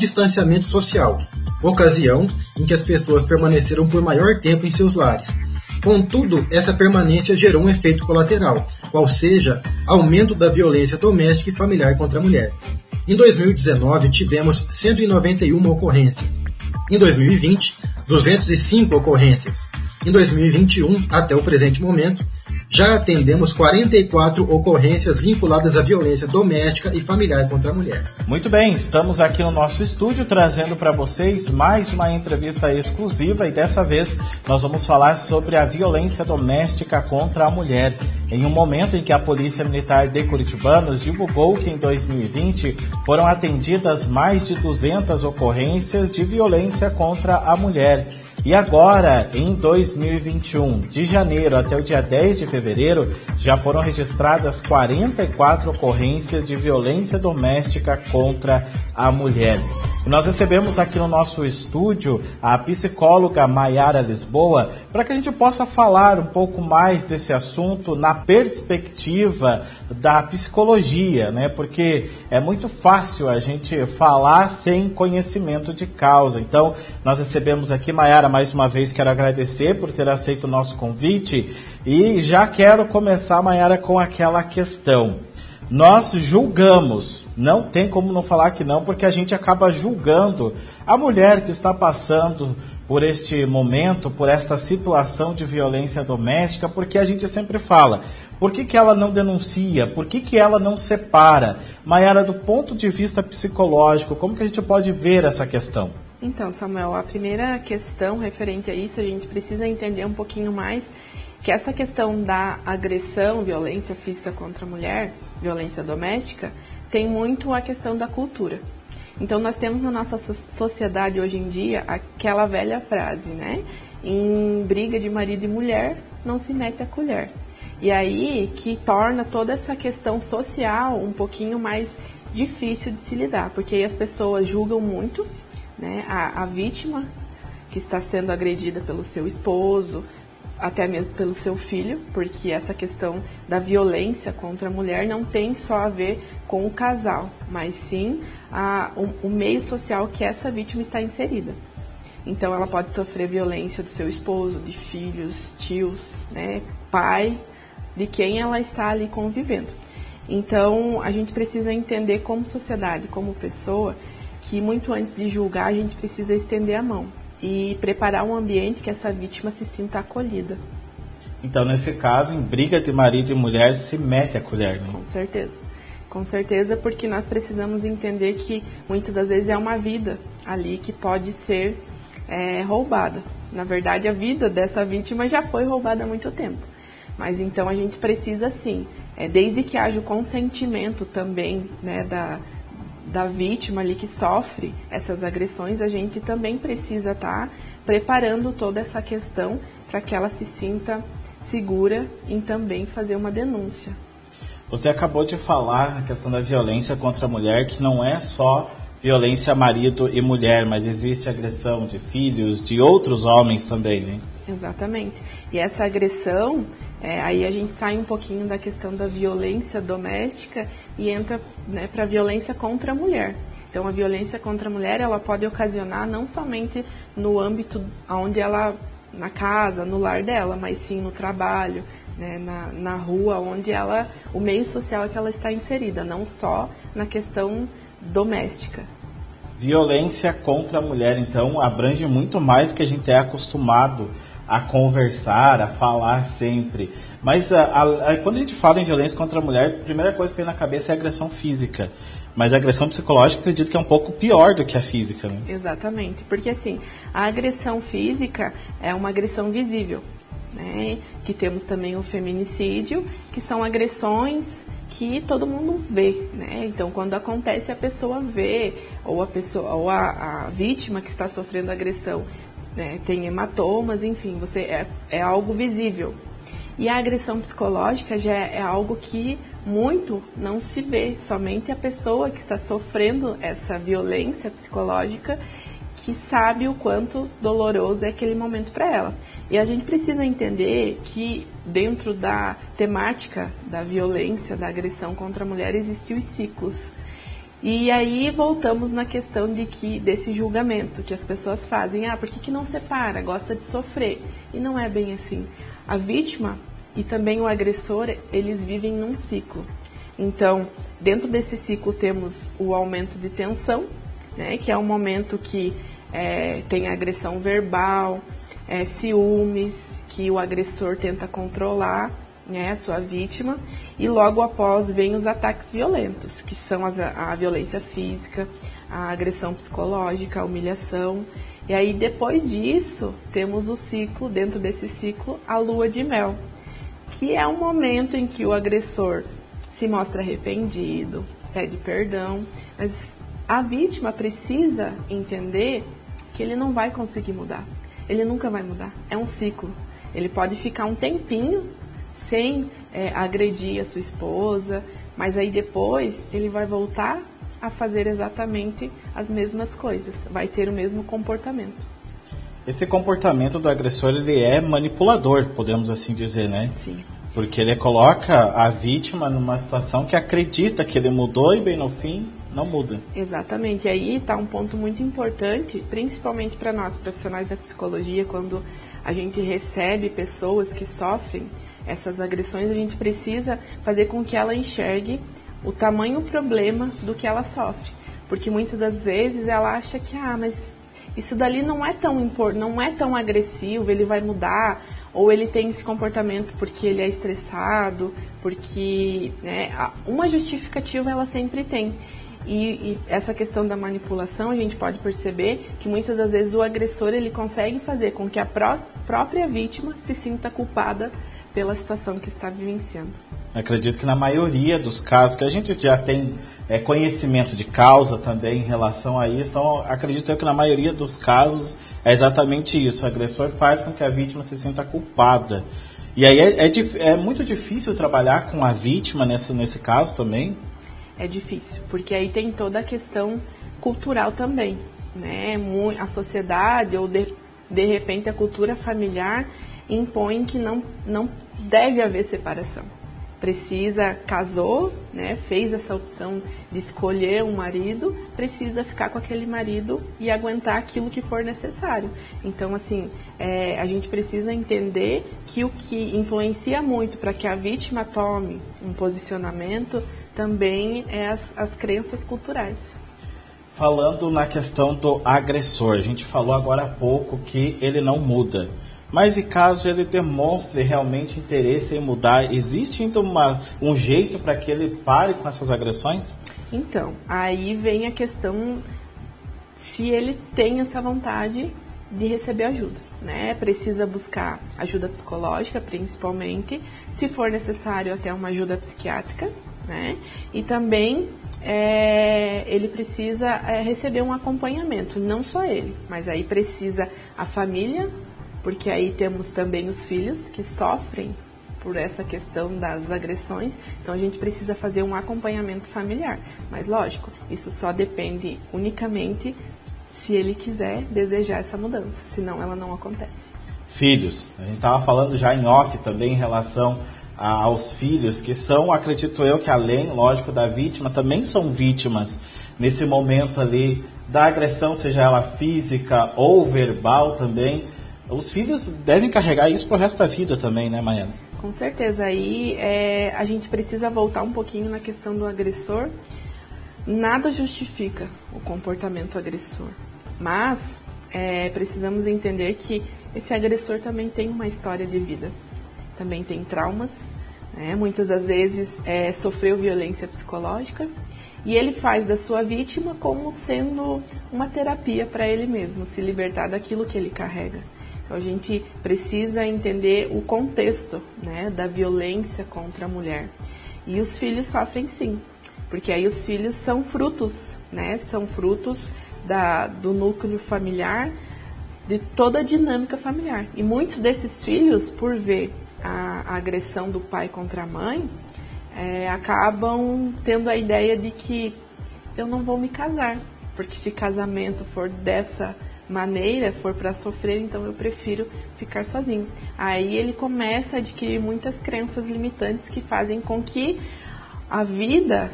distanciamento social, ocasião em que as pessoas permaneceram por maior tempo em seus lares. Contudo, essa permanência gerou um efeito colateral, qual seja aumento da violência doméstica e familiar contra a mulher. Em 2019, tivemos 191 ocorrências. Em 2020, 205 ocorrências. Em 2021, até o presente momento, já atendemos 44 ocorrências vinculadas à violência doméstica e familiar contra a mulher. Muito bem, estamos aqui no nosso estúdio trazendo para vocês mais uma entrevista exclusiva e dessa vez nós vamos falar sobre a violência doméstica contra a mulher. Em um momento em que a Polícia Militar de Curitibanos divulgou que em 2020 foram atendidas mais de 200 ocorrências de violência contra a mulher. E agora, em 2021, de janeiro até o dia 10 de fevereiro, já foram registradas 44 ocorrências de violência doméstica contra a mulher. Nós recebemos aqui no nosso estúdio a psicóloga Maiara Lisboa para que a gente possa falar um pouco mais desse assunto na perspectiva da psicologia, né? Porque é muito fácil a gente falar sem conhecimento de causa. Então, nós recebemos aqui Maiara mais uma vez quero agradecer por ter aceito o nosso convite e já quero começar Maiara com aquela questão nós julgamos. Não tem como não falar que não, porque a gente acaba julgando a mulher que está passando por este momento, por esta situação de violência doméstica, porque a gente sempre fala, por que, que ela não denuncia? Por que, que ela não separa? Maiara, do ponto de vista psicológico, como que a gente pode ver essa questão? Então, Samuel, a primeira questão referente a isso, a gente precisa entender um pouquinho mais que essa questão da agressão, violência física contra a mulher, violência doméstica, tem muito a questão da cultura. Então nós temos na nossa sociedade hoje em dia aquela velha frase, né? Em briga de marido e mulher, não se mete a colher. E aí que torna toda essa questão social um pouquinho mais difícil de se lidar, porque aí as pessoas julgam muito né, a, a vítima que está sendo agredida pelo seu esposo, até mesmo pelo seu filho, porque essa questão da violência contra a mulher não tem só a ver com o casal, mas sim a, o, o meio social que essa vítima está inserida. Então ela pode sofrer violência do seu esposo, de filhos, tios, né, pai, de quem ela está ali convivendo. Então a gente precisa entender como sociedade, como pessoa, que muito antes de julgar a gente precisa estender a mão e preparar um ambiente que essa vítima se sinta acolhida. Então, nesse caso, em briga de marido e mulher, se mete a colher, né? Com certeza. Com certeza, porque nós precisamos entender que muitas das vezes é uma vida ali que pode ser é, roubada. Na verdade, a vida dessa vítima já foi roubada há muito tempo. Mas então a gente precisa sim, é, desde que haja o consentimento também né, da, da vítima ali que sofre essas agressões, a gente também precisa estar tá preparando toda essa questão para que ela se sinta segura em também fazer uma denúncia. Você acabou de falar na questão da violência contra a mulher, que não é só violência marido e mulher, mas existe agressão de filhos, de outros homens também, né? Exatamente. E essa agressão, é, aí a gente sai um pouquinho da questão da violência doméstica e entra né, para a violência contra a mulher. Então, a violência contra a mulher ela pode ocasionar não somente no âmbito onde ela, na casa, no lar dela, mas sim no trabalho, né, na, na rua, onde ela, o meio social que ela está inserida, não só na questão doméstica. Violência contra a mulher, então, abrange muito mais do que a gente é acostumado a conversar, a falar sempre. Mas a, a, quando a gente fala em violência contra a mulher, a primeira coisa que vem na cabeça é agressão física. Mas a agressão psicológica, acredito que é um pouco pior do que a física. Né? Exatamente, porque assim, a agressão física é uma agressão visível. Né? Que temos também o feminicídio, que são agressões que todo mundo vê, né? Então, quando acontece, a pessoa vê, ou a pessoa, ou a, a vítima que está sofrendo agressão né, tem hematomas, enfim, você é, é algo visível. E a agressão psicológica já é, é algo que muito não se vê, somente a pessoa que está sofrendo essa violência psicológica que sabe o quanto doloroso é aquele momento para ela. E a gente precisa entender que dentro da temática da violência, da agressão contra a mulher, existem os ciclos. E aí voltamos na questão de que desse julgamento que as pessoas fazem, ah, por que, que não separa? Gosta de sofrer. E não é bem assim. A vítima e também o agressor, eles vivem num ciclo. Então, dentro desse ciclo temos o aumento de tensão, né, que é o momento que é, tem agressão verbal, é, ciúmes, que o agressor tenta controlar né, sua vítima, e logo após vem os ataques violentos, que são as, a violência física, a agressão psicológica, a humilhação. E aí depois disso, temos o ciclo, dentro desse ciclo, a lua de mel, que é um momento em que o agressor se mostra arrependido, pede perdão, mas a vítima precisa entender que ele não vai conseguir mudar. Ele nunca vai mudar. É um ciclo. Ele pode ficar um tempinho sem é, agredir a sua esposa, mas aí depois ele vai voltar a fazer exatamente as mesmas coisas, vai ter o mesmo comportamento. Esse comportamento do agressor ele é manipulador, podemos assim dizer, né? Sim. Porque ele coloca a vítima numa situação que acredita que ele mudou e bem no fim não muda. Exatamente. E aí está um ponto muito importante, principalmente para nós profissionais da psicologia, quando a gente recebe pessoas que sofrem essas agressões, a gente precisa fazer com que ela enxergue o tamanho problema do que ela sofre. Porque muitas das vezes ela acha que, ah, mas isso dali não é tão não é tão agressivo, ele vai mudar, ou ele tem esse comportamento porque ele é estressado, porque né, uma justificativa ela sempre tem. E, e, essa questão da manipulação, a gente pode perceber que muitas das vezes o agressor ele consegue fazer com que a pró própria vítima se sinta culpada pela situação que está vivenciando. Acredito que na maioria dos casos, que a gente já tem é, conhecimento de causa também em relação a isso, então acredito que na maioria dos casos é exatamente isso. O agressor faz com que a vítima se sinta culpada. E aí é, é, é muito difícil trabalhar com a vítima nesse, nesse caso também? É difícil, porque aí tem toda a questão cultural também. Né? A sociedade ou de, de repente a cultura familiar impõe que não, não deve haver separação. Precisa, casou, né, fez essa opção de escolher um marido, precisa ficar com aquele marido e aguentar aquilo que for necessário. Então, assim, é, a gente precisa entender que o que influencia muito para que a vítima tome um posicionamento também é as, as crenças culturais. Falando na questão do agressor, a gente falou agora há pouco que ele não muda. Mas e caso ele demonstre realmente interesse em mudar, existe então uma, um jeito para que ele pare com essas agressões? Então, aí vem a questão se ele tem essa vontade de receber ajuda. Né? Precisa buscar ajuda psicológica, principalmente, se for necessário até uma ajuda psiquiátrica, né? E também é, ele precisa é, receber um acompanhamento, não só ele, mas aí precisa a família porque aí temos também os filhos que sofrem por essa questão das agressões, então a gente precisa fazer um acompanhamento familiar. Mas lógico, isso só depende unicamente se ele quiser desejar essa mudança, senão ela não acontece. Filhos, a gente estava falando já em off também em relação a, aos filhos, que são, acredito eu, que além, lógico, da vítima, também são vítimas nesse momento ali da agressão, seja ela física ou verbal também os filhos devem carregar isso pro resto da vida também, né, Maiana? Com certeza. Aí é, a gente precisa voltar um pouquinho na questão do agressor. Nada justifica o comportamento agressor, mas é, precisamos entender que esse agressor também tem uma história de vida, também tem traumas, né? muitas das vezes é, sofreu violência psicológica e ele faz da sua vítima como sendo uma terapia para ele mesmo, se libertar daquilo que ele carrega. Então a gente precisa entender o contexto né, da violência contra a mulher. E os filhos sofrem sim, porque aí os filhos são frutos, né? São frutos da, do núcleo familiar, de toda a dinâmica familiar. E muitos desses filhos, por ver a, a agressão do pai contra a mãe, é, acabam tendo a ideia de que eu não vou me casar, porque se casamento for dessa maneira for para sofrer, então eu prefiro ficar sozinho. Aí ele começa a adquirir muitas crenças limitantes que fazem com que a vida,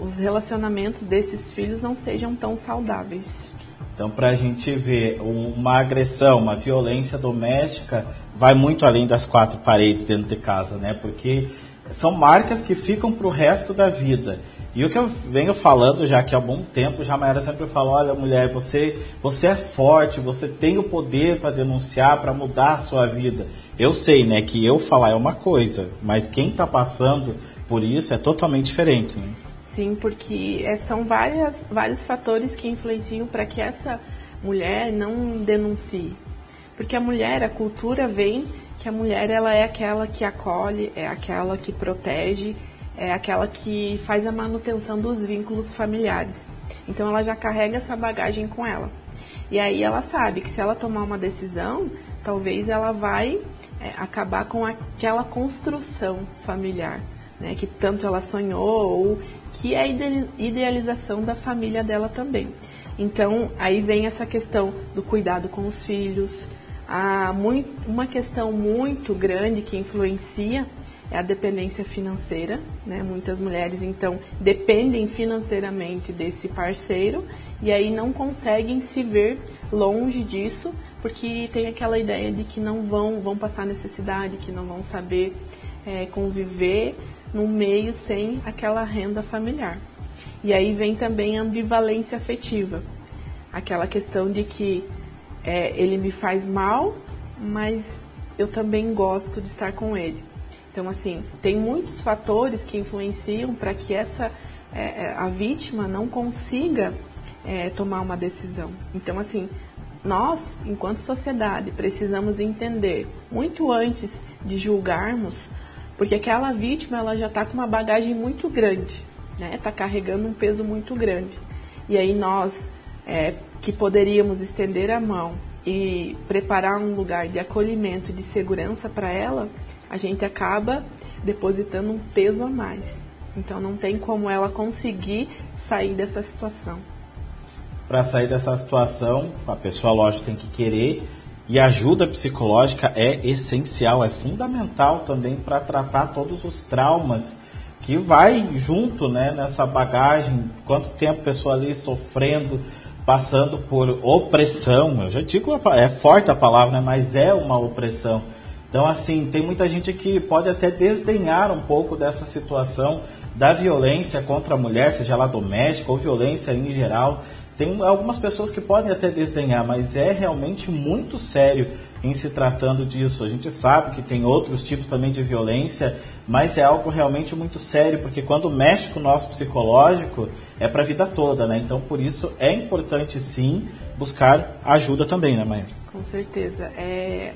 os relacionamentos desses filhos não sejam tão saudáveis. Então, para a gente ver uma agressão, uma violência doméstica, vai muito além das quatro paredes dentro de casa, né? Porque são marcas que ficam para o resto da vida. E o que eu venho falando já que há bom tempo, já a Maera sempre falou, olha mulher, você, você é forte, você tem o poder para denunciar, para mudar a sua vida. Eu sei, né, que eu falar é uma coisa, mas quem está passando por isso é totalmente diferente, né? Sim, porque é, são várias, vários fatores que influenciam para que essa mulher não denuncie. Porque a mulher, a cultura vem que a mulher ela é aquela que acolhe, é aquela que protege, é aquela que faz a manutenção dos vínculos familiares. Então ela já carrega essa bagagem com ela. E aí ela sabe que se ela tomar uma decisão, talvez ela vai é, acabar com aquela construção familiar, né, que tanto ela sonhou ou que é a idealização da família dela também. Então aí vem essa questão do cuidado com os filhos, Há muito, uma questão muito grande que influencia é a dependência financeira. Né? Muitas mulheres, então, dependem financeiramente desse parceiro e aí não conseguem se ver longe disso porque tem aquela ideia de que não vão, vão passar necessidade, que não vão saber é, conviver no meio sem aquela renda familiar. E aí vem também a ambivalência afetiva, aquela questão de que é, ele me faz mal, mas eu também gosto de estar com ele. Então, assim, tem muitos fatores que influenciam para que essa é, é, a vítima não consiga é, tomar uma decisão. Então, assim, nós, enquanto sociedade, precisamos entender muito antes de julgarmos, porque aquela vítima ela já está com uma bagagem muito grande, né? Está carregando um peso muito grande. E aí nós é, que poderíamos estender a mão e preparar um lugar de acolhimento e de segurança para ela, a gente acaba depositando um peso a mais. Então não tem como ela conseguir sair dessa situação. Para sair dessa situação, a pessoa, lógico, tem que querer e ajuda psicológica é essencial, é fundamental também para tratar todos os traumas que vai junto né, nessa bagagem, quanto tempo a pessoa ali sofrendo, passando por opressão. Eu já digo, é forte a palavra, né? mas é uma opressão. Então, assim, tem muita gente que pode até desdenhar um pouco dessa situação da violência contra a mulher, seja ela doméstica ou violência em geral. Tem algumas pessoas que podem até desdenhar, mas é realmente muito sério em se tratando disso. A gente sabe que tem outros tipos também de violência, mas é algo realmente muito sério, porque quando mexe com o nosso psicológico, é para a vida toda, né? Então, por isso, é importante sim buscar ajuda também, né, Maia? Com certeza. É,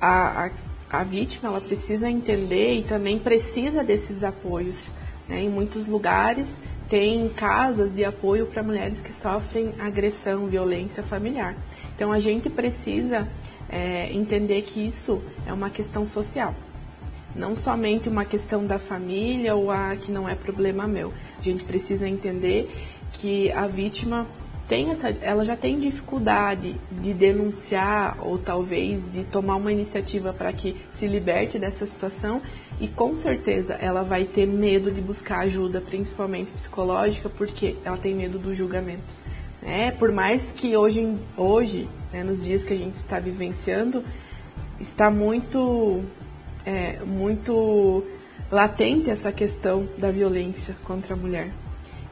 a, a, a vítima, ela precisa entender e também precisa desses apoios. Né? Em muitos lugares, tem casas de apoio para mulheres que sofrem agressão, violência familiar. Então, a gente precisa é, entender que isso é uma questão social. Não somente uma questão da família ou a que não é problema meu. A gente precisa entender que a vítima tem essa, ela já tem dificuldade de denunciar ou talvez de tomar uma iniciativa para que se liberte dessa situação e com certeza ela vai ter medo de buscar ajuda, principalmente psicológica, porque ela tem medo do julgamento. É, por mais que hoje, hoje né, nos dias que a gente está vivenciando, está muito, é, muito latente essa questão da violência contra a mulher.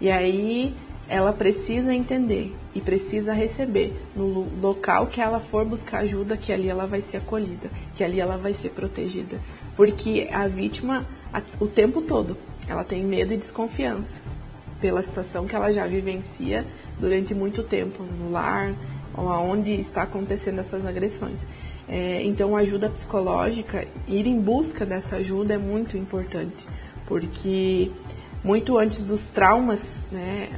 E aí ela precisa entender e precisa receber no local que ela for buscar ajuda, que ali ela vai ser acolhida, que ali ela vai ser protegida. Porque a vítima, o tempo todo, ela tem medo e desconfiança pela situação que ela já vivencia durante muito tempo no lar, ou aonde está acontecendo essas agressões. É, então, ajuda psicológica, ir em busca dessa ajuda é muito importante, porque muito antes dos traumas, né,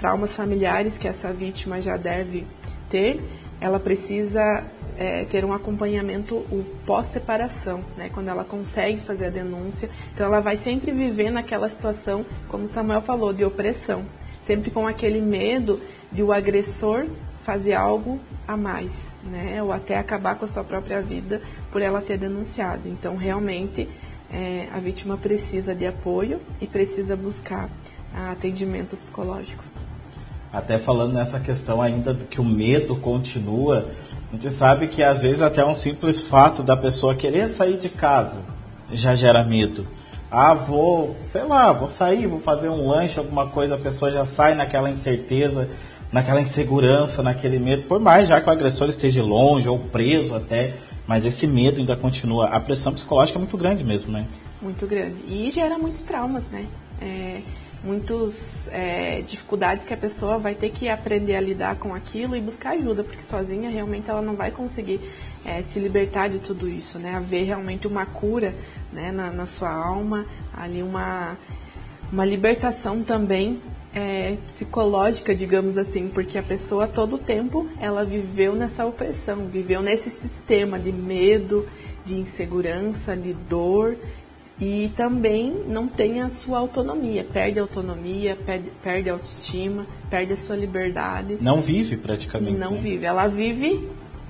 traumas familiares que essa vítima já deve ter, ela precisa é, ter um acompanhamento pós-separação, né, quando ela consegue fazer a denúncia. Então, ela vai sempre viver naquela situação, como Samuel falou, de opressão, sempre com aquele medo de o agressor fazer algo a mais, né? Ou até acabar com a sua própria vida por ela ter denunciado. Então, realmente, é, a vítima precisa de apoio e precisa buscar atendimento psicológico. Até falando nessa questão ainda que o medo continua, a gente sabe que às vezes até um simples fato da pessoa querer sair de casa já gera medo. Ah, vou, sei lá, vou sair, vou fazer um lanche, alguma coisa, a pessoa já sai naquela incerteza, naquela insegurança, naquele medo, por mais já que o agressor esteja longe ou preso até, mas esse medo ainda continua. A pressão psicológica é muito grande mesmo, né? Muito grande. E gera muitos traumas, né? É, muitas é, dificuldades que a pessoa vai ter que aprender a lidar com aquilo e buscar ajuda, porque sozinha realmente ela não vai conseguir é, se libertar de tudo isso, né? Haver realmente uma cura né, na, na sua alma, ali uma, uma libertação também é, psicológica, digamos assim, porque a pessoa todo o tempo ela viveu nessa opressão, viveu nesse sistema de medo, de insegurança, de dor e também não tem a sua autonomia, perde a autonomia, perde, perde a autoestima, perde a sua liberdade. Não vive praticamente. Não né? vive, ela vive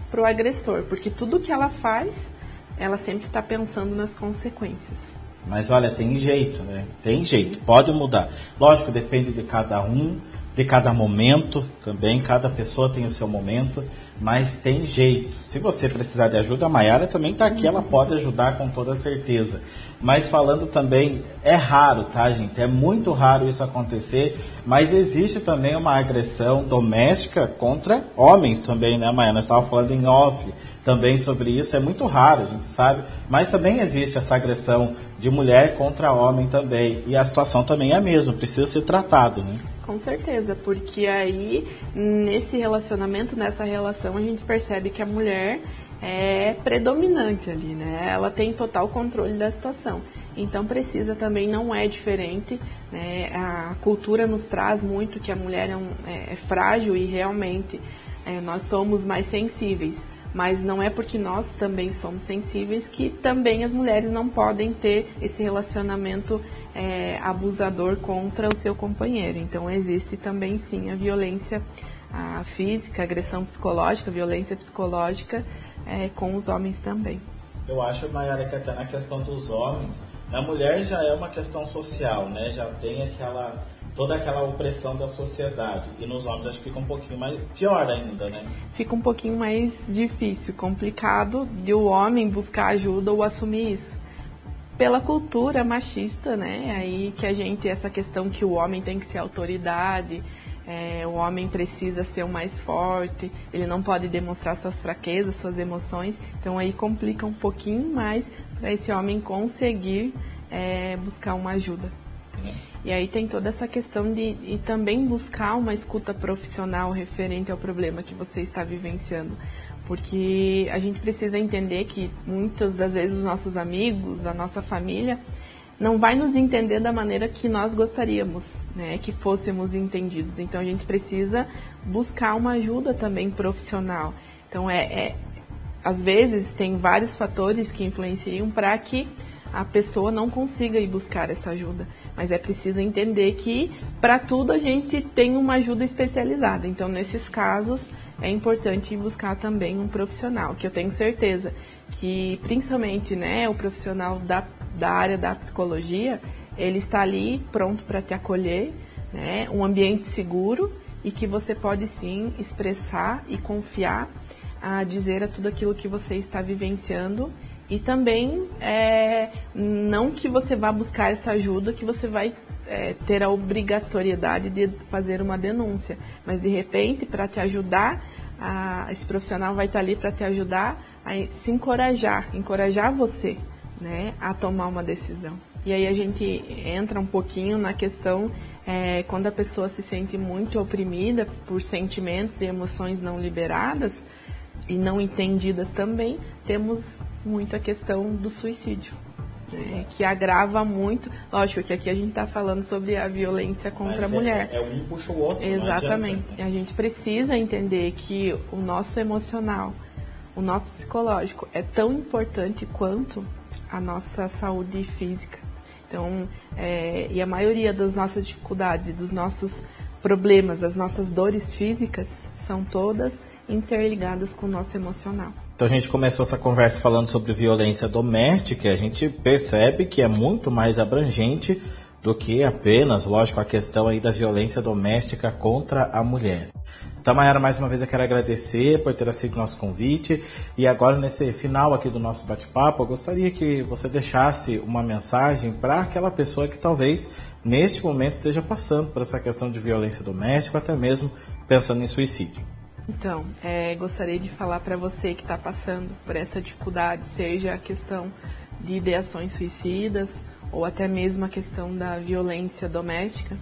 pro agressor, porque tudo que ela faz, ela sempre está pensando nas consequências. Mas olha, tem jeito, né? Tem jeito, pode mudar. Lógico, depende de cada um, de cada momento também, cada pessoa tem o seu momento, mas tem jeito. Se você precisar de ajuda, a Mayara também está aqui, ela pode ajudar com toda certeza. Mas falando também, é raro, tá, gente? É muito raro isso acontecer, mas existe também uma agressão doméstica contra homens também, né, Mayara? Nós estávamos falando em off também sobre isso, é muito raro, a gente sabe, mas também existe essa agressão de mulher contra homem também, e a situação também é a mesma, precisa ser tratado, né? Com certeza, porque aí nesse relacionamento, nessa relação, a gente percebe que a mulher é predominante ali, né? Ela tem total controle da situação. Então precisa também, não é diferente. Né? A cultura nos traz muito que a mulher é, um, é, é frágil e realmente é, nós somos mais sensíveis. Mas não é porque nós também somos sensíveis que também as mulheres não podem ter esse relacionamento é, abusador contra o seu companheiro. Então existe também sim a violência a física, a agressão psicológica, violência psicológica é, com os homens também. Eu acho, Mayara, que até na questão dos homens, na mulher já é uma questão social, né? Já tem aquela toda aquela opressão da sociedade. E nos homens acho que fica um pouquinho mais pior ainda, né? Fica um pouquinho mais difícil, complicado de o homem buscar ajuda ou assumir isso pela cultura machista, né? Aí que a gente, essa questão que o homem tem que ser autoridade, é, o homem precisa ser o mais forte, ele não pode demonstrar suas fraquezas, suas emoções. Então aí complica um pouquinho mais para esse homem conseguir é, buscar uma ajuda. E aí tem toda essa questão de e também buscar uma escuta profissional referente ao problema que você está vivenciando porque a gente precisa entender que muitas das vezes os nossos amigos, a nossa família, não vai nos entender da maneira que nós gostaríamos, né, que fôssemos entendidos. Então a gente precisa buscar uma ajuda também profissional. Então é, é às vezes tem vários fatores que influenciam para que a pessoa não consiga ir buscar essa ajuda. Mas é preciso entender que para tudo a gente tem uma ajuda especializada. Então nesses casos é importante buscar também um profissional, que eu tenho certeza que, principalmente, né, o profissional da, da área da psicologia, ele está ali pronto para te acolher, né, um ambiente seguro e que você pode sim expressar e confiar a dizer a tudo aquilo que você está vivenciando e também é, não que você vá buscar essa ajuda que você vai é, ter a obrigatoriedade de fazer uma denúncia, mas de repente, para te ajudar, a, esse profissional vai estar ali para te ajudar a se encorajar, encorajar você né, a tomar uma decisão. E aí a gente entra um pouquinho na questão é, quando a pessoa se sente muito oprimida por sentimentos e emoções não liberadas e não entendidas também, temos muito a questão do suicídio né, que agrava muito. Lógico que aqui a gente está falando sobre a violência contra Mas a mulher. É, é um puxa o outro. Exatamente. A gente precisa entender que o nosso emocional, o nosso psicológico é tão importante quanto a nossa saúde física. Então, é, e a maioria das nossas dificuldades e dos nossos problemas, as nossas dores físicas, são todas interligadas com o nosso emocional. Então a gente começou essa conversa falando sobre violência doméstica e a gente percebe que é muito mais abrangente do que apenas, lógico, a questão aí da violência doméstica contra a mulher. Então, Mayara, mais uma vez eu quero agradecer por ter aceito o nosso convite. E agora, nesse final aqui do nosso bate-papo, eu gostaria que você deixasse uma mensagem para aquela pessoa que talvez neste momento esteja passando por essa questão de violência doméstica, até mesmo pensando em suicídio. Então, é, gostaria de falar para você que está passando por essa dificuldade, seja a questão de ideações suicidas ou até mesmo a questão da violência doméstica,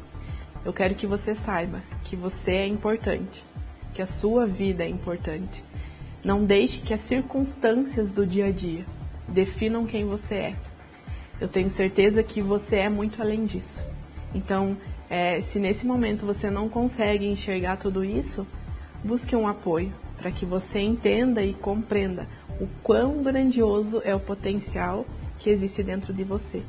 eu quero que você saiba que você é importante, que a sua vida é importante. Não deixe que as circunstâncias do dia a dia definam quem você é. Eu tenho certeza que você é muito além disso. Então, é, se nesse momento você não consegue enxergar tudo isso, busque um apoio para que você entenda e compreenda o quão grandioso é o potencial que existe dentro de você.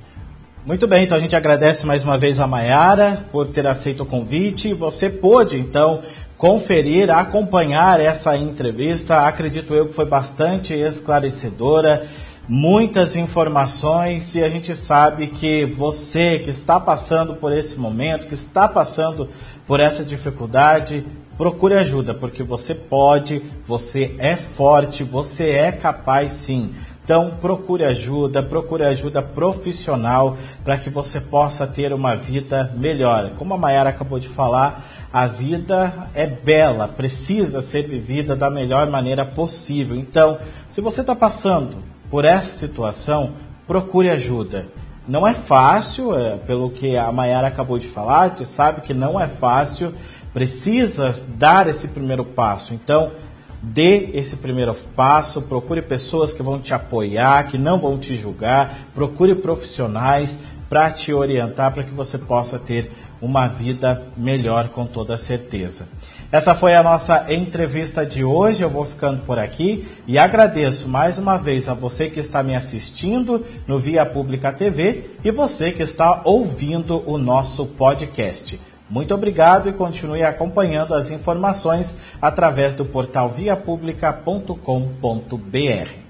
Muito bem, então a gente agradece mais uma vez a Mayara por ter aceito o convite. Você pôde, então, conferir, acompanhar essa entrevista. Acredito eu que foi bastante esclarecedora, muitas informações e a gente sabe que você que está passando por esse momento, que está passando por essa dificuldade, procure ajuda, porque você pode, você é forte, você é capaz sim. Então, procure ajuda, procure ajuda profissional para que você possa ter uma vida melhor. Como a Mayara acabou de falar, a vida é bela, precisa ser vivida da melhor maneira possível. Então, se você está passando por essa situação, procure ajuda. Não é fácil, é, pelo que a Mayara acabou de falar, gente sabe que não é fácil, precisa dar esse primeiro passo. Então, dê esse primeiro passo, procure pessoas que vão te apoiar, que não vão te julgar, procure profissionais para te orientar para que você possa ter uma vida melhor com toda certeza. Essa foi a nossa entrevista de hoje. Eu vou ficando por aqui e agradeço mais uma vez a você que está me assistindo no Via Pública TV e você que está ouvindo o nosso podcast. Muito obrigado e continue acompanhando as informações através do portal viapublica.com.br.